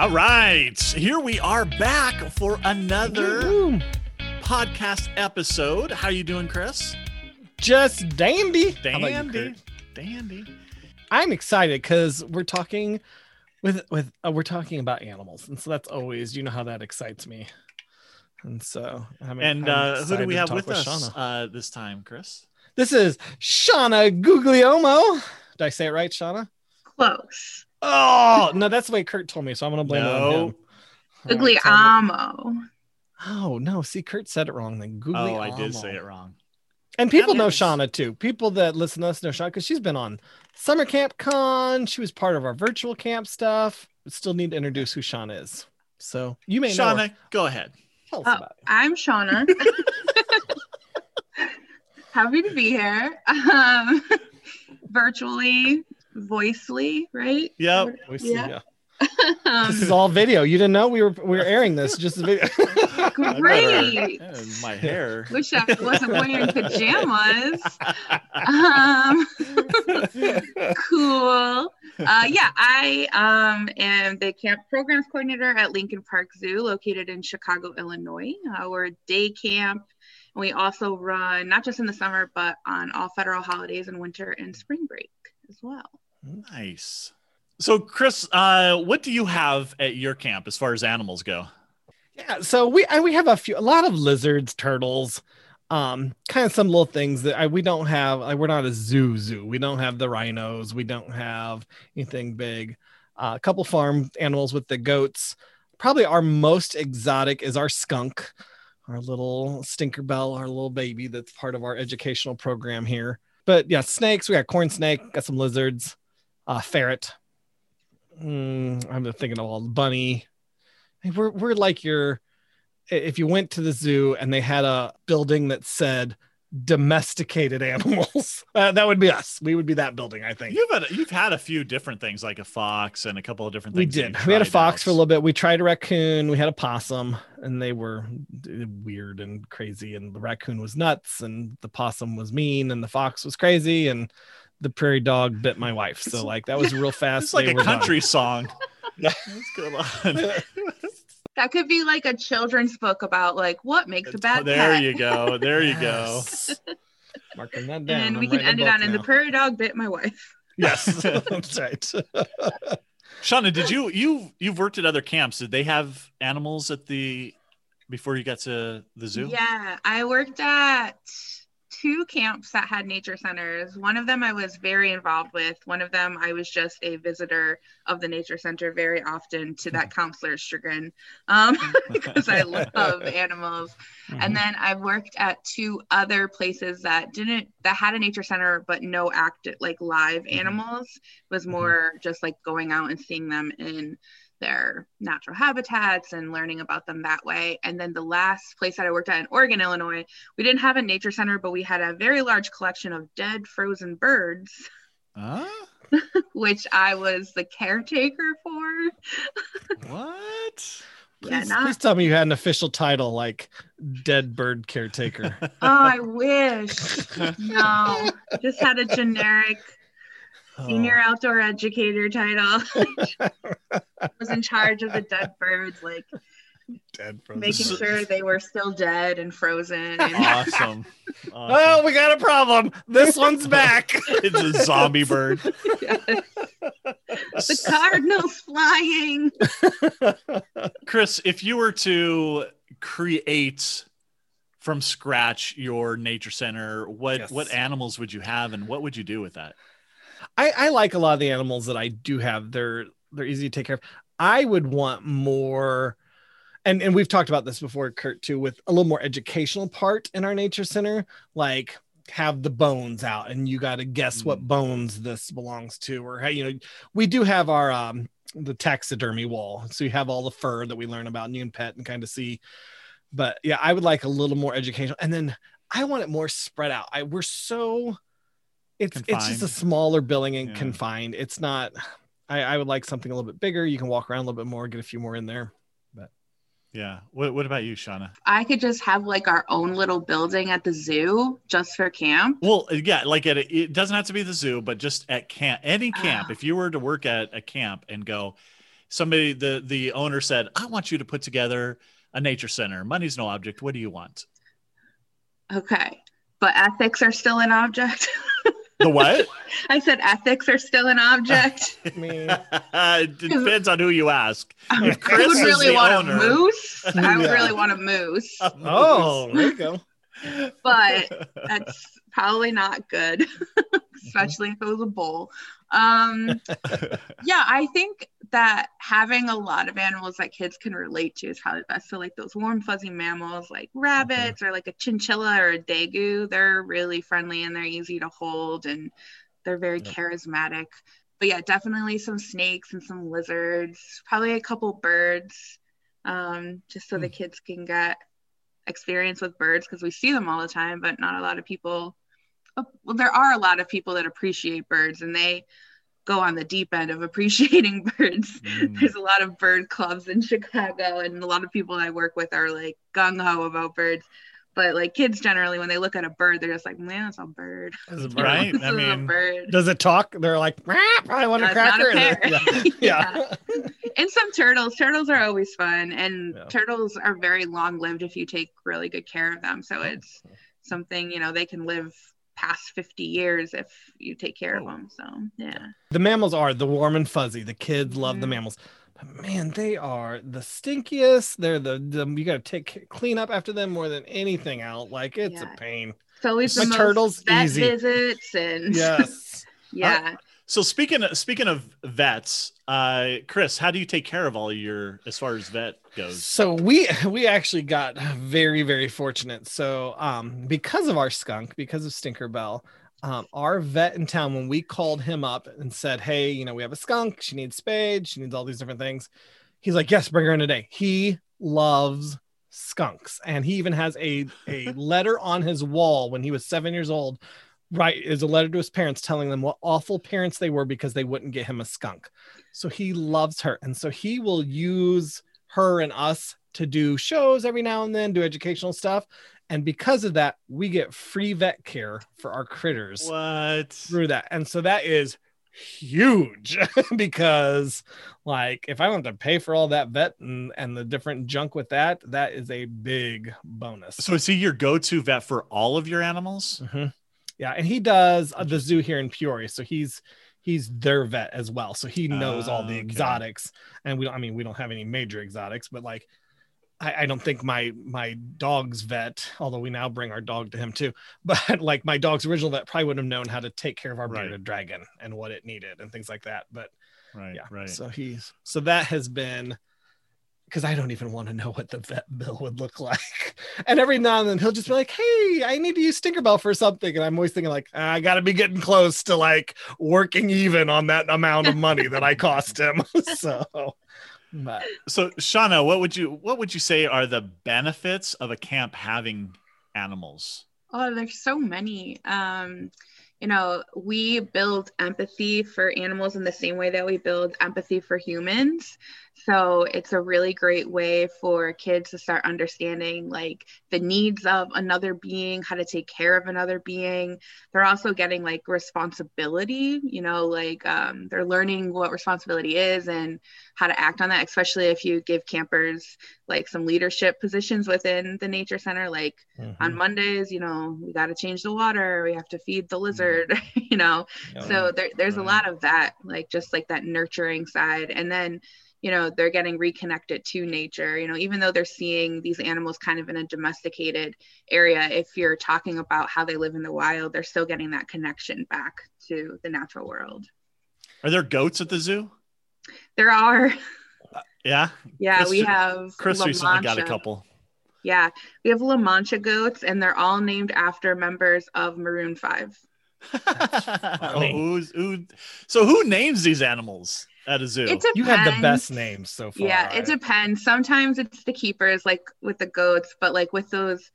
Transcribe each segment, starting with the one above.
All right, here we are back for another Woo. podcast episode. How you doing, Chris? Just dandy. How about you, Dandy, dandy. I'm excited because we're talking with with uh, we're talking about animals, and so that's always you know how that excites me. And so, I'm, And I'm uh, who do we have talk with us Shauna. uh, this time, Chris? This is Shauna Guglielmo. Did I say it right, Shauna? Close. Oh no, that's the way Kurt told me, so I'm gonna blame it on him. All right, tell me- Guglielmo. Oh no, see, Kurt said it wrong. Then Oh, I did say it wrong. And people know Shauna too. People that listen to us know Shauna because she's been on Summer Camp Con. She was part of our virtual camp stuff. But still need to introduce who Shauna is. So you may know. Shauna, go ahead. Tell us Oh, about it. I'm Shauna. Happy to be here. Um, virtually, voicely, right? Yep. We see, Yeah. yeah. Um, This is all video. You didn't know we were we were airing this just a video. great. My hair. Wish I wasn't wearing pajamas. Um, cool. Uh, yeah, I um, am the camp programs coordinator at Lincoln Park Zoo, located in Chicago, Illinois. Uh, we're a day camp. And we also run not just in the summer, but on all federal holidays and winter and spring break as well. Nice. So, Chris, uh, what do you have at your camp as far as animals go? yeah. So we and we have a few a lot of lizards, turtles, um, kind of some little things that I, we don't have. Like, we're not a zoo zoo. We don't have the rhinos. We don't have anything big. Uh, a couple farm animals with the goats. Probably our most exotic is our skunk, our little Stinkerbell, our little baby that's part of our educational program here. But yeah, snakes. We got corn snake. Got some lizards. Uh, ferret. Mm, I'm thinking of all bunny. We're we're like your. If you went to the zoo and they had a building that said domesticated animals, uh, that would be us. We would be that building, I think. You've had you've had a few different things like a fox and a couple of different things. that did. We had a fox out. for a little bit. We tried a raccoon. We had a possum, and they were weird and crazy. And the raccoon was nuts, and the possum was mean, and the fox was crazy, and the prairie dog bit my wife. So like that was real fast. It's like a were done. country song. Yeah. What's going on? That could be like a children's book about like what makes a bad oh, there pet. you go. There you go. Marking that down. And I'm we can end it book on and the prairie dog bit my wife. Yes, that's right. Shauna, did you you you've worked at other camps? Did they have animals at the before you got to the zoo? Yeah, I worked at two camps that had nature centers. One of them I was very involved with. One of them I was just a visitor of the nature center very often to that counselor's chagrin um, because I love animals. And then I've worked at two other places that didn't that had a nature center but no active like live Mhm. animals. It was more just like going out and seeing them in their natural habitats and learning about them that way. And then the last place that I worked at in Oregon, Illinois, we didn't have a nature center, but we had a very large collection of dead frozen birds, Huh? which I was the caretaker for. What? Yeah, not please tell me you had an official title like dead bird caretaker. oh, I wish. No, just had a generic senior Oh. outdoor educator title. was in charge of the dead birds, like dead frozen making sure they were still dead and frozen. And Awesome. Oh, we got a problem. This one's back. it's a zombie bird. the cardinal's flying. Chris, if you were to create from scratch your nature center, what Yes. what animals would you have and what would you do with that? I, I like a lot of the animals that I do have. They're they're easy to take care of. I would want more, and and we've talked about this before, Kurt, too, with a little more educational part in our nature center, like have the bones out and you got to guess what Mm. bones this belongs to, or how you know we do have our um the taxidermy wall, so you have all the fur that we learn about and you can pet and kind of see. But yeah, I would like a little more educational, and then I want it more spread out. I we're so it's it's just a smaller building and Yeah. confined. It's not. I, I would like something a little bit bigger. You can walk around a little bit more, get a few more in there. But yeah. What what about you, Shauna? I could just have like our own little building at the zoo just for camp. Well, yeah, like at a, it doesn't have to be the zoo, but just at camp, any camp. Ah. If you were to work at a camp and go, somebody the the owner said, "I want you to put together a nature center. Money's no object. What do you want?" Okay. But ethics are still an object. The what? I said ethics are still an object. I mean, it depends on who you ask. I If Chris would is really the want owner- a moose. I would Yeah. really want a moose, oh, there you go. but that's probably not good, especially if it was a bull. Um, yeah, I think that having a lot of animals that kids can relate to is probably best. So, like those warm, fuzzy mammals like rabbits or like a chinchilla or a degu, they're really friendly and they're easy to hold and they're very charismatic. But yeah, definitely some snakes and some lizards, probably a couple birds, um, just so the Hmm. kids can get experience with birds because we see them all the time, but not a lot of people. oh, Well, there are a lot of people that appreciate birds and they go on the deep end of appreciating birds. Mm. There's a lot of bird clubs in Chicago, and a lot of people I work with are like gung ho about birds. But like kids generally, when they look at a bird, they're just like, man, it's a bird. Bird. Right? I mean- bird. Does it talk? They're like, "Rah, I want a That's cracker. And yeah. yeah. and some turtles. Turtles are always fun, and Yeah. turtles are very long lived if you take really good care of them. So it's something you know they can live past 50 years if you take care of Oh. them. So yeah. The mammals are the warm and fuzzy. The kids love the Mhm. mammals. But man, they are the stinkiest. They're the, the you got to take clean up after them more than anything out. Like it's Yeah. a pain. It's always My the most turtles, vet easy. visits and Yes. yeah. So speaking of, speaking of vets, uh, Chris, how do you take care of all your as far as vet goes? So we we actually got very very fortunate. So um because of our skunk, because of Stinkerbell, um our vet in town when we called him up and said, "Hey, you know, we have a skunk. She needs spayed. She needs all these different things." He's like, "Yes, bring her in today." He loves skunks and he even has a a letter on his wall when he was 7 years old right is a letter to his parents telling them what awful parents they were because they wouldn't get him a skunk so he loves her and so he will use her and us to do shows every now and then do educational stuff and because of that we get free vet care for our critters What? through that and so that is huge because like if i don't have to pay for all that vet and, and the different junk with that that is a big bonus So is he your go-to vet for all of your animals? Mhm. Yeah, and he does uh, the zoo here in Peoria, so he's he's their vet as well. So he knows all Ah, the okay. exotics, and we don't. I mean, we don't have any major exotics, but like, I, I don't think my my dog's vet, although we now bring our dog to him too, but like my dog's original vet probably wouldn't have known how to take care of our Right. bearded dragon and what it needed and things like that. But Right, yeah, right. so he's so that has been because I don't even want to know what the vet bill would look like. And every now and then he'll just be like, "Hey, I need to use Stinkerbell for something," and I'm always thinking like, "I got to be getting close to like working even on that amount of money that I cost him." so, but So Shauna, what would you what would you say are the benefits of a camp having animals? Oh, there's so many. Um, you know, we build empathy for animals in the same way that we build empathy for humans. So it's a really great way for kids to start understanding like the needs of another being, how to take care of another being. They're also getting like responsibility, you know, like um, they're learning what responsibility is and how to act on that, especially if you give campers like some leadership positions within the nature center, like mm-hmm. on Mondays, you know, we got to change the water, we have to feed the mm-hmm. lizard, you know. you know, So there, there's a mm-hmm. lot of that, like just like that nurturing side. And then, you know, they're getting reconnected to nature, you know, even though they're seeing these animals kind of in a domesticated area, if you're talking about how they live in the wild, they're still getting that connection back to the natural world. Are there goats at the zoo? There are, Yeah. yeah, Chris we have Chris La recently got a couple. Yeah, we have La Mancha goats, and they're all named after members of Maroon Five. oh, who's, who, so who names these animals at a zoo? It depends. you have the best names so far. Yeah, it depends. Sometimes it's the keepers, like with the goats, but like with those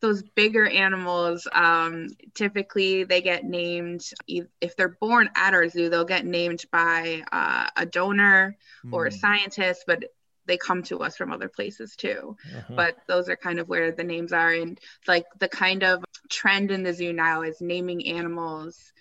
those bigger animals, um, typically they get named if they're born at our zoo, they'll get named by uh, a donor or a Hmm. scientist, but they come to us from other places too. Mhm. But those are kind of where the names are, and like the kind of trend in the zoo now is naming animals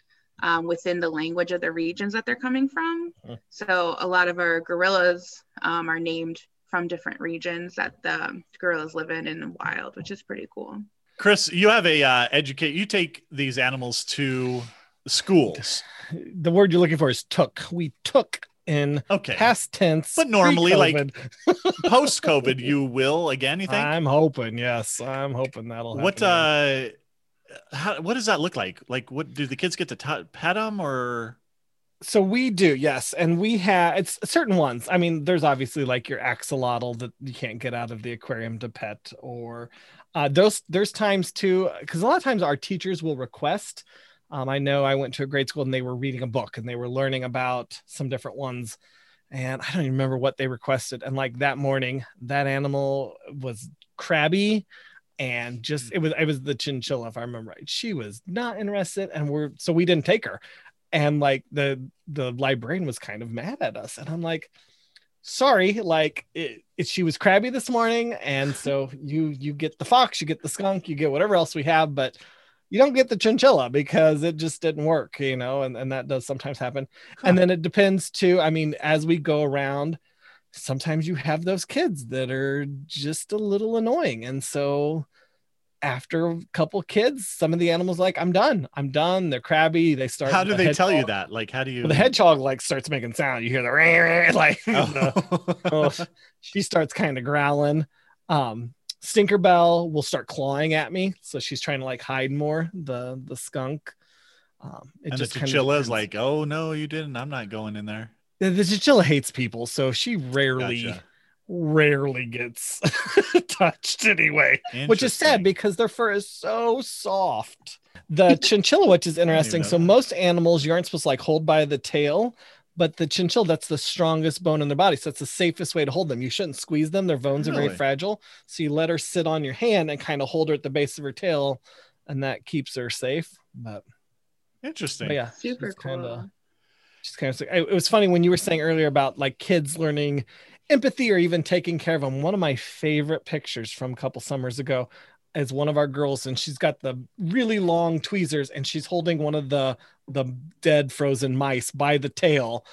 um, within the language of the regions that they're coming from. Hmm. So a lot of our gorillas um, are named from different regions that the gorillas live in in the wild, which is pretty cool. Chris, you have a uh, educate. You take these animals to schools. The word you're looking for is took. We took in Okay. past tense. But normally, like, pre-COVID. Post COVID, you will again. You think? I'm hoping, yes. I'm hoping that'll happen. what again. uh, how, what does that look like? Like, what do the kids get to t- pet them or? so we do yes and we have it's certain ones i mean there's obviously like your axolotl that you can't get out of the aquarium to pet or uh, those there's times too because a lot of times our teachers will request um, i know i went to a grade school and they were reading a book and they were learning about some different ones and i don't even remember what they requested and like that morning that animal was crabby and just mm. it was it was the chinchilla if i remember right. She was not interested and we're so we didn't take her. And like the the librarian was kind of mad at us. And i'm like sorry like it, it, she was crabby this morning and so you you get the fox you get the skunk you get whatever else we have but you don't get the chinchilla because it just didn't work you know and, and that does sometimes happen. And then it depends too. I mean as we go around sometimes you have those kids that are just a little annoying and so after a couple kids some of the animals like i'm done i'm done they're crabby they start How do the they tell you that? Like, how do you? well, the hedgehog like starts making sound you hear the "Rah, rah," like the- Oh. oh, she starts kind of growling um stinkerbell will start clawing at me so she's trying to like hide more the the skunk um it and the just of chinchilla is like, oh no, you didn't. I'm not going in there. The, the chinchilla hates people so she rarely Gotcha. rarely gets touched anyway which is sad because their fur is so soft. The chinchilla, which is interesting. So that. most animals you aren't supposed to like hold by the tail, but the chinchilla, that's the strongest bone in their body. So it's the safest way to hold them. You shouldn't squeeze them. Their bones are very fragile. So you let her sit on your hand and kind of hold her at the base of her tail, and that keeps her safe. But, Interesting. but yeah, Super cool. kinda- She's kind of it was funny when you were saying earlier about like kids learning empathy or even taking care of them. One of my favorite pictures from a couple summers ago is one of our girls, and she's got the really long tweezers, and she's holding one of the the dead frozen mice by the tail.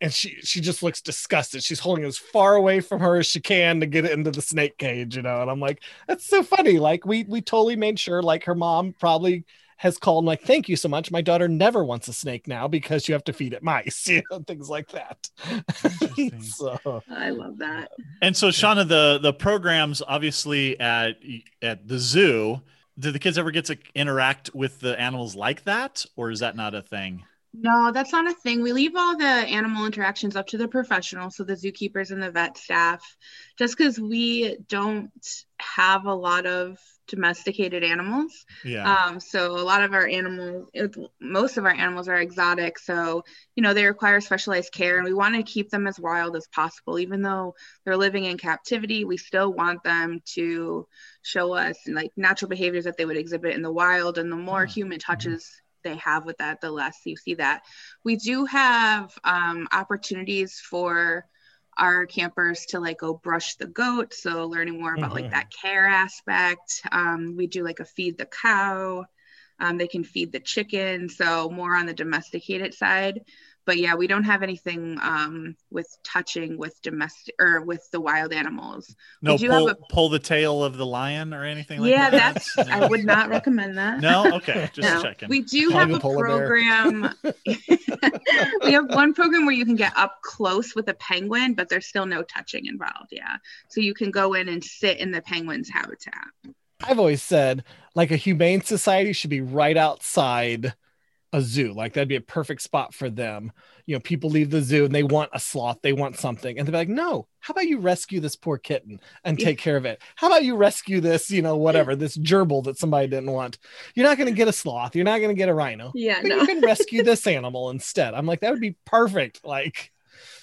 And she she just looks disgusted. She's holding it as far away from her as she can to get it into the snake cage, you know. And I'm like, that's so funny. Like we we totally made sure, like her mom probably has called like thank you so much my daughter never wants a snake now because you have to feed it mice you know things like that so I love that. And so, Shauna, the the programs obviously at at the zoo. Do the kids ever get to interact with the animals like that, or is that not a thing? No, that's not a thing. We leave all the animal interactions up to the professionals, so the zookeepers and the vet staff, just because we don't have a lot of domesticated animals. Yeah. Um, so a lot of our animals, most of our animals are exotic. So, you know, they require specialized care and we want to keep them as wild as possible. Even though they're living in captivity, we still want them to show us like natural behaviors that they would exhibit in the wild. And the more Yeah. human touches they have with that, the less you see that. We do have um, opportunities for our campers to like go brush the goat. So learning more about Mhm. like that care aspect. Um, we do like a feed the cow. Um, they can feed the chicken. So more on the domesticated side but yeah we don't have anything um, with touching with domestic or with the wild animals no, do pull have pull the tail of the lion or anything like yeah that. that's i would not recommend that No, okay, just no. checking. We do Hug have a a program. we have one program where you can get up close with a penguin, but there's still no touching involved. Yeah. So you can go in and sit in the penguin's habitat. i've always said like a humane society should be right outside a zoo like that'd be a perfect spot for them you know people leave the zoo and they want a sloth they want something and they're like no how about you rescue this poor kitten and take care of it how about you rescue this you know whatever this gerbil that somebody didn't want you're not going to get a sloth you're not going to get a rhino Yeah. but No. you can rescue this animal instead. I'm like, that would be perfect. Like,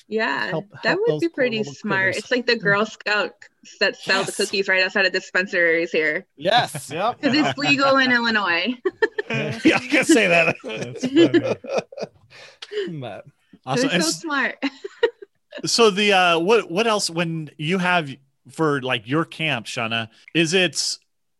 Yeah. help- that would be pretty smart. critters. It's like the Girl Scout that sell the Yes. cookies right outside of dispensaries here yes, yep. because it's legal in Illinois. yeah, I can say that. But Awesome. They're And so smart. so the uh, what what else when you have for like your camp, Shauna? Is it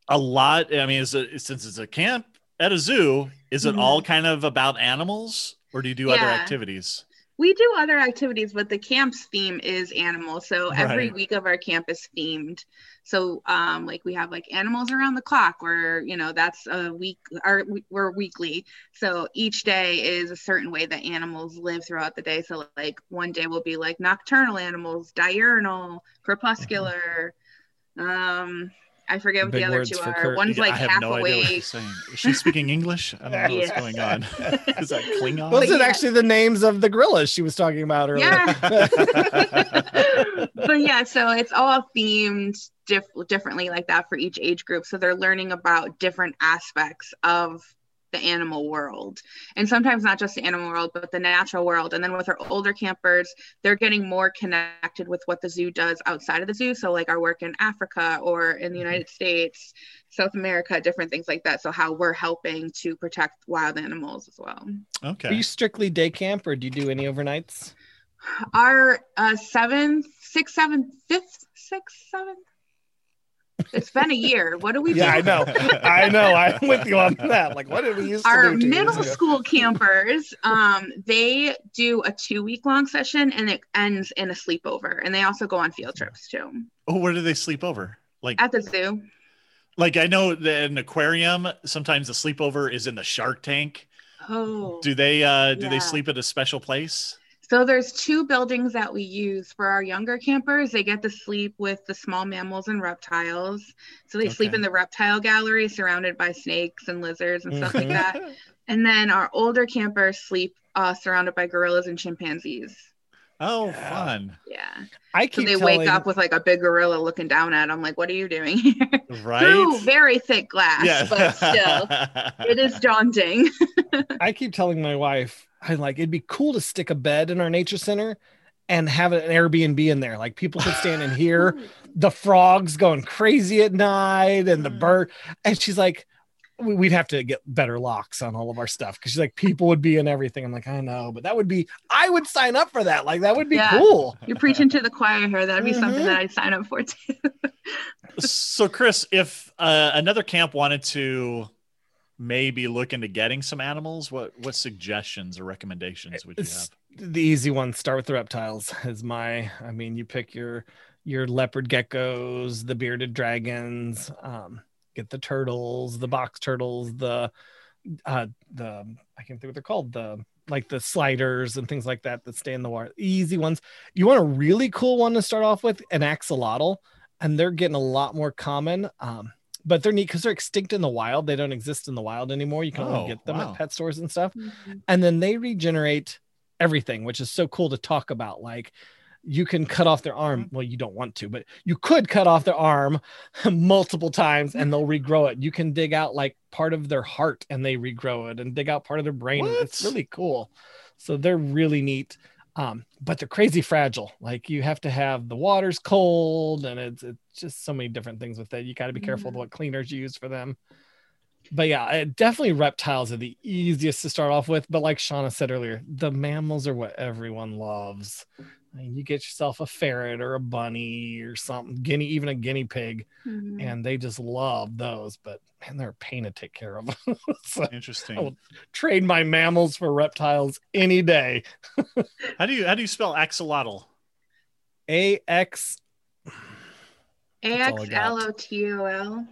a lot? I mean, is it since it's a camp? at a zoo, is it Mhm. all kind of about animals, or do you do other activities? We do other activities, but the camp's theme is animals. So every Right. week of our camp is themed. So um, like we have like animals around the clock, where you know that's a week. Our we're weekly, so each day is a certain way that animals live throughout the day. So like one day will be like nocturnal animals, diurnal, crepuscular. Um, I forget what Big the other two are. Kurt. One's I like have half no idea what awake. she's saying. Is she speaking English? I don't know what's going on. Is that Klingon? Those But are yeah. actually the names of the gorillas she was talking about earlier. Yeah. but yeah, so it's all themed diff- differently like that for each age group. So they're learning about different aspects of the animal world. And sometimes not just the animal world, but the natural world. And then with our older campers, they're getting more connected with what the zoo does outside of the zoo. So, like our work in Africa or in the United States, South America, different things like that. So, how we're helping to protect wild animals as well. Okay are you strictly day camp or do you do any overnights? our uh seventh, sixth, seventh, fifth, sixth, seventh. It's been a year. What do we do? Yeah, I know. I know. I'm with you on that. Like, what did we used to Our do? middle school campers, um, they do a two week long session and it ends in a sleepover. And they also go on field trips too Oh, where do they sleep over? Like, at the zoo. like I know that an aquarium. Sometimes the sleepover is in the shark tank. Oh, Do they? uh Do Yeah. they sleep at a special place? So there's two buildings that we use for our younger campers. They get to sleep with the small mammals and reptiles. So they sleep in the reptile gallery surrounded by snakes and lizards and stuff like that. And then our older campers sleep uh, surrounded by gorillas and chimpanzees. Oh, Yeah. fun! Yeah. I So they telling, wake up with like a big gorilla looking down at them, like, what are you doing here? Right? Through very thick glass, yeah. but still, it is daunting. I keep telling my wife, I like it'd be cool to stick a bed in our nature center and have an Airbnb in there. Like people could stand in here, the frogs going crazy at night and the Mhm. bird. And she's like, "We- we'd have to get better locks on all of our stuff because she's like, people would be in everything. I'm like, I know, but that would be, I would sign up for that. Like, that would be Yeah. cool. You're preaching to the choir here. That'd be something Mhm. that I'd sign up for too. so chris if uh, another camp wanted to maybe look into getting some animals what what suggestions or recommendations would you have the easy one. Start with the reptiles. Is my. I mean, you pick your your leopard geckos, the bearded dragons. Um, get the turtles, the box turtles, the uh, the I can't think what they're called. The like the sliders and things like that that stay in the water. Easy ones. You want a really cool one to start off with, an axolotl, and they're getting a lot more common. Um, but they're neat because they're extinct in the wild. They don't exist in the wild anymore. You can Oh, only get them wow. at pet stores and stuff. Mm-hmm. And then they regenerate everything which is so cool to talk about. Like you can cut off their arm. Mm-hmm. Well you don't want to but you could cut off their arm multiple times and they'll regrow it. You can dig out like part of their heart and they regrow it and dig out part of their brain. What? it's really cool. So they're really neat um, but they're crazy fragile like you have to have the water's cold and it's, it's just so many different things with it you got to be careful Mhm. with what cleaners you use for them but yeah, definitely reptiles are the easiest to start off with. But like Shauna said earlier, the mammals are what everyone loves. I mean, you get yourself a ferret or a bunny or something, guinea, even a guinea pig, Mhm. and they just love those. But man, they're a pain to take care of. so interesting Oh. trade my mammals for reptiles any day. how do you how do you spell axolotl A X, A all I X got. L O T O L.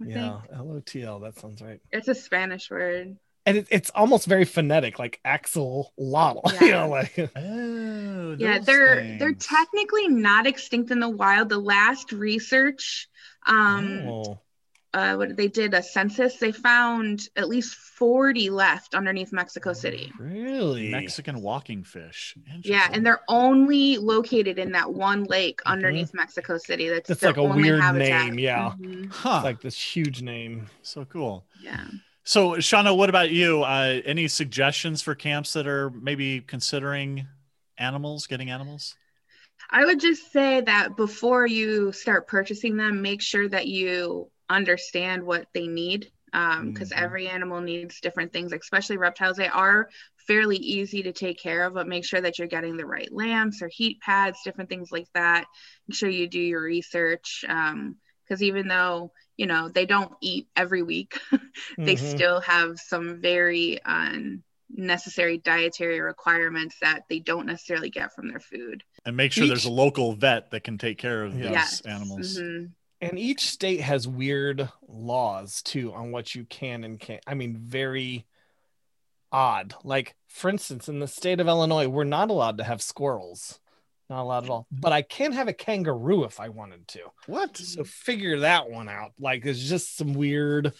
I think. yeah, L O T L. That sounds right. It's a Spanish word. And it, it's almost very phonetic, like axolotl. Yeah. you know, like oh Yeah, they're they're technically not extinct in the wild. The last research, um, oh. uh, what they did a census, they found at least forty left underneath Mexico City. really mexican walking fish Yeah, and they're only located in that one lake underneath Mexico City. That's, Mm-hmm. That's like a weird habitat. name, yeah. Mhm, huh It's like this huge name. so cool Yeah. So shauna what about you uh any suggestions for camps that are maybe considering animals getting animals I would just say that before you start purchasing them, make sure that you understand what they need because Mhm. every animal needs different things, especially reptiles. They are fairly easy to take care of, but make sure that you're getting the right lamps or heat pads, different things like that. Make sure you do your research because even though you know they don't eat every week they Mhm. still have some very um, necessary dietary requirements that they don't necessarily get from their food and make sure there's a local vet that can take care of Yeah. those yes animals. Mhm. and each state has weird laws too on what you can and can't i mean very odd like for instance in the state of illinois we're not allowed to have squirrels not allowed at all. But i can have a kangaroo if i wanted to. What? so figure that one out. Like there's just some weird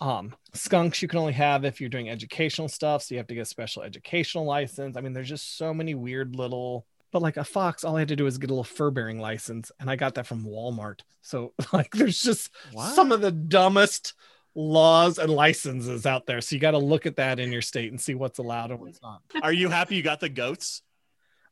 um skunks you can only have if you're doing educational stuff. So you have to get a special educational license. I mean there's just so many weird little but like a fox all i had to do is get a little fur bearing license and i got that from walmart. So like there's just some of the dumbest laws and licenses out there. So you got to look at that in your state and see what's allowed and what's not. Are you happy you got the goats?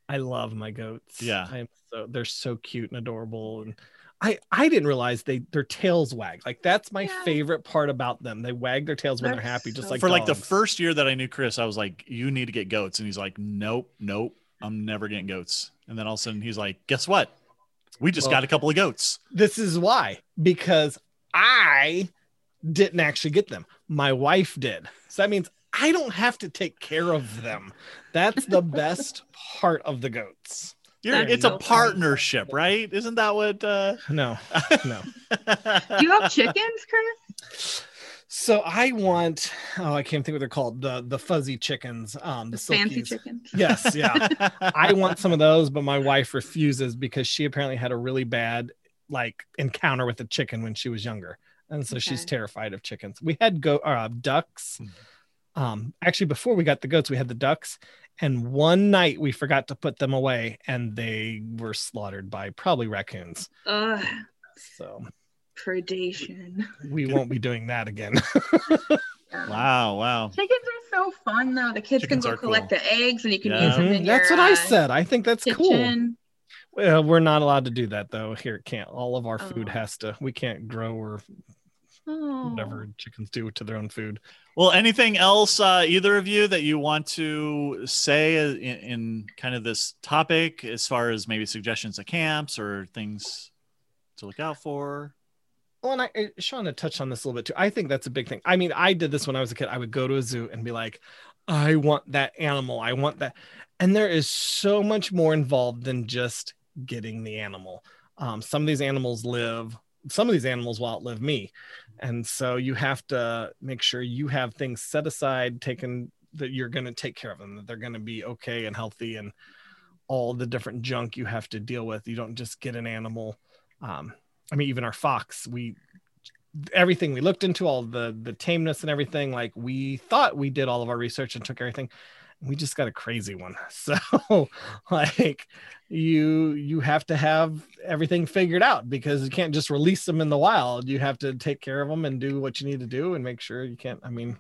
I love my goats. Yeah. I'm so they're so cute and adorable. And I I didn't realize they their tails wag. Like that's my Yeah. favorite part about them. They wag their tails when they're, They're happy, just like For like the first year that I knew Chris, I was like, "You need to get goats," and he's like, "Nope, nope, I'm never getting goats." And then all of a sudden, he's like, "Guess what? We just Well- got a couple of goats." This is why because I didn't actually get them. My wife did. So that means I don't have to take care of them. That's the best part of the goats. You're, it's a so funny. partnership, right? Isn't that what? Uh... No, no. do you have chickens chris So I want oh I can't think what they're called the the fuzzy chickens um the, the fancy silkies. chickens Yes, yeah. I want some of those, but my wife refuses because she apparently had a really bad like encounter with a chicken when she was younger, and so she's terrified of chickens. We had go uh, ducks. Um, actually, before we got the goats, we had the ducks, and one night we forgot to put them away, and they were slaughtered by probably raccoons. Ugh, So predation we won't be doing that again. Yeah. wow, wow. Chickens are so fun though. The kids Chickens can go collect cool. the eggs and you can Yeah. use them in That's your, what I uh, said. I think that's cool. Well, we're not allowed to do that though. Here, it can't. All of our food Oh. has to. We can't grow or Oh. whatever chickens do to their own food. Well, anything else, uh, either of you, that you want to say in, in kind of this topic, as far as maybe suggestions of camps or things to look out for? Well, and I, uh, Shauna touched on this a little bit too. I think that's a big thing. I mean, I did this when I was a kid. I would go to a zoo and be like, I want that animal. I want that. And there is so much more involved than just getting the animal. Um, some of these animals live, some of these animals will outlive me. And so you have to make sure you have things set aside, taken that you're going to take care of them, that they're going to be okay and healthy and all the different junk you have to deal with. You don't just get an animal. Um, I mean, even our fox, we everything we looked into all the the tameness and everything like we thought we did all of our research and took everything we just got a crazy one so like you you have to have everything figured out because you can't just release them in the wild you have to take care of them and do what you need to do and make sure you can't i mean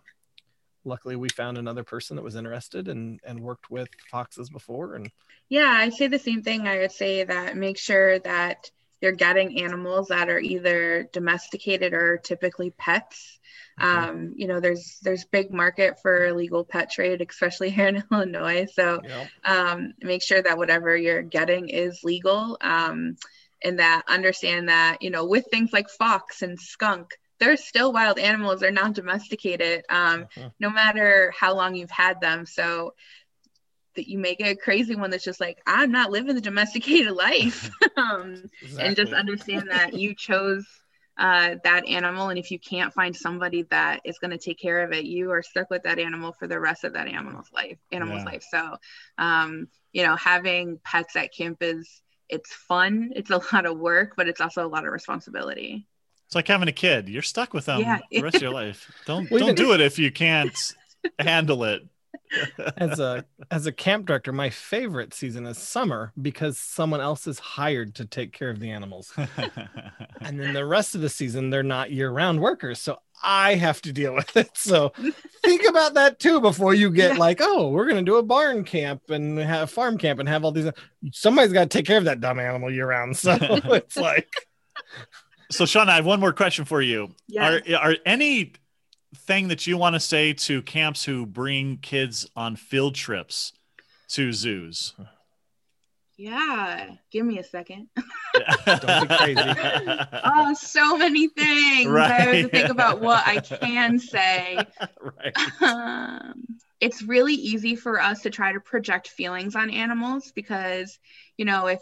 luckily we found another person that was interested and and worked with foxes before and Yeah, I say the same thing. I would say that make sure that you're getting animals that are either domesticated or typically pets. Um, you know, there's there's big market for illegal pet trade, especially here in Illinois. So um, make sure that whatever you're getting is legal um, and that understand that you know with things like fox and skunk they're still wild animals they're not domesticated um, Mhm. no matter how long you've had them so that you may get a crazy one that's just like i'm not living the domesticated life um, and just understand that you chose uh, that animal and if you can't find somebody that is going to take care of it you are stuck with that animal for the rest of that animal's life animal's Yeah. life so um, you know having pets at camp is it's fun it's a lot of work but it's also a lot of responsibility It's like having a kid. You're stuck with them Yeah. the rest of your life. Don't don't do it if you can't handle it. As a as a camp director my favorite season is summer because someone else is hired to take care of the animals and then the rest of the season they're not year-round workers so i have to deal with it so think about that too before you get Yeah. like oh we're going to do a barn camp and have a farm camp and have all these somebody's got to take care of that dumb animal year-round so it's like so, Shauna, I have one more question for you. Yeah. Are are any thing that you want to say to camps who bring kids on field trips to zoos? Yeah, give me a second. Don't be crazy. oh, so many things. I have to think about what I can say. right. um, it's really easy for us to try to project feelings on animals because, you know, if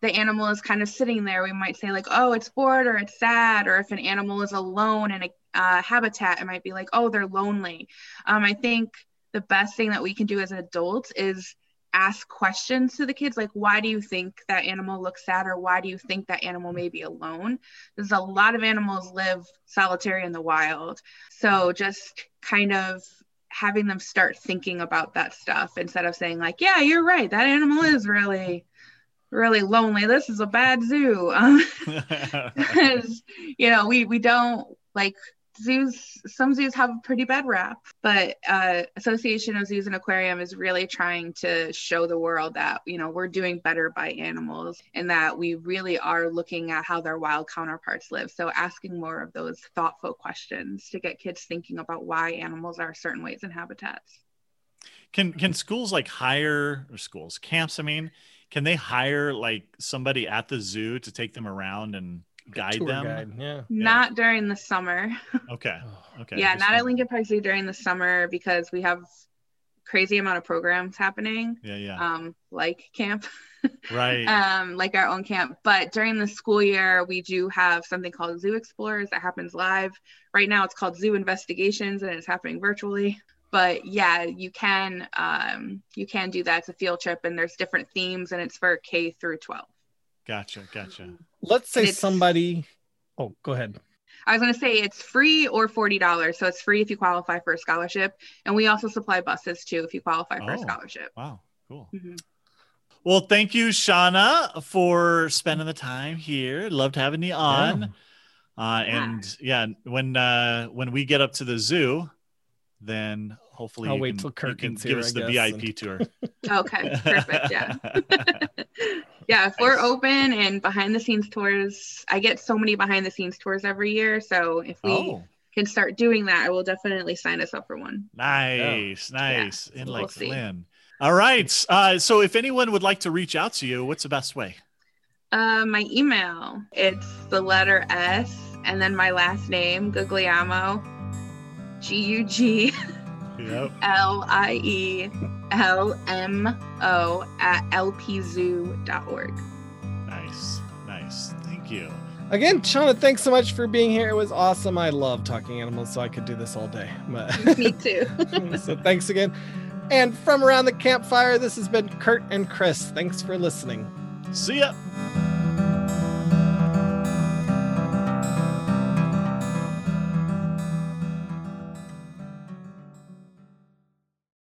the animal is kind of sitting there, we might say, like, oh, it's bored or it's sad. Or if an animal is alone in a uh, habitat, it might be like, oh, they're lonely. Um, I think the best thing that we can do as adults is ask questions to the kids like why do you think that animal looks sad or why do you think that animal may be alone? There's a lot of animals live solitary in the wild. So just kind of having them start thinking about that stuff instead of saying like yeah you're right that animal is really really lonely. This is a bad zoo. Um, you know we we don't like zoos some zoos have a pretty bad rap but uh, association of zoos and aquarium is really trying to show the world that you know we're doing better by animals and that we really are looking at how their wild counterparts live so asking more of those thoughtful questions to get kids thinking about why animals are certain ways in habitats Can can schools like hire or schools camps? I mean, can they hire like somebody at the zoo to take them around and guide Tour them? guide, Yeah. not during the summer Okay. Okay. yeah not at lincoln park zoo during the summer because we have crazy amount of programs happening Yeah. Yeah. um, like camp right. um, like our own camp. But during the school year, we do have something called Zoo Explorers that happens live. Right now, it's called Zoo Investigations, and it's happening virtually. But yeah, you can um, you can do that. It's a field trip, and there's different themes, and it's for K through 12. Gotcha. Gotcha. Let's say It's- somebody. Oh, go ahead. I was going to say it's free or forty dollars, so it's free if you qualify for a scholarship, and we also supply buses too if you qualify for a Oh. scholarship. Wow. Cool. Mhm. Well, thank you, Shauna, for spending the time here. Loved having you on. Uh, and yeah, when uh, when we get up to the zoo, then hopefully I'll you wait can, till you can give here, us I the guess, VIP tour. Okay, perfect. Yeah. yeah, if we're Nice. open and behind the scenes tours, I get so many behind the scenes tours every year. So if we oh, can start doing that, I will definitely sign us up for one. nice, nice. In we'll like see. All right. Uh, so if anyone would like to reach out to you, what's the best way? Uh, my email, it's the letter S and then my last name, Guglielmo, G U G Yep. L I E L M O at lpzoo.org. Nice. Nice. Thank you. Again, Shauna, thanks so much for being here. It was awesome. I love talking animals, so I could do this all day. But Me too. so thanks again. And from around the campfire, this has been Kurt and Chris. Thanks for listening. See ya.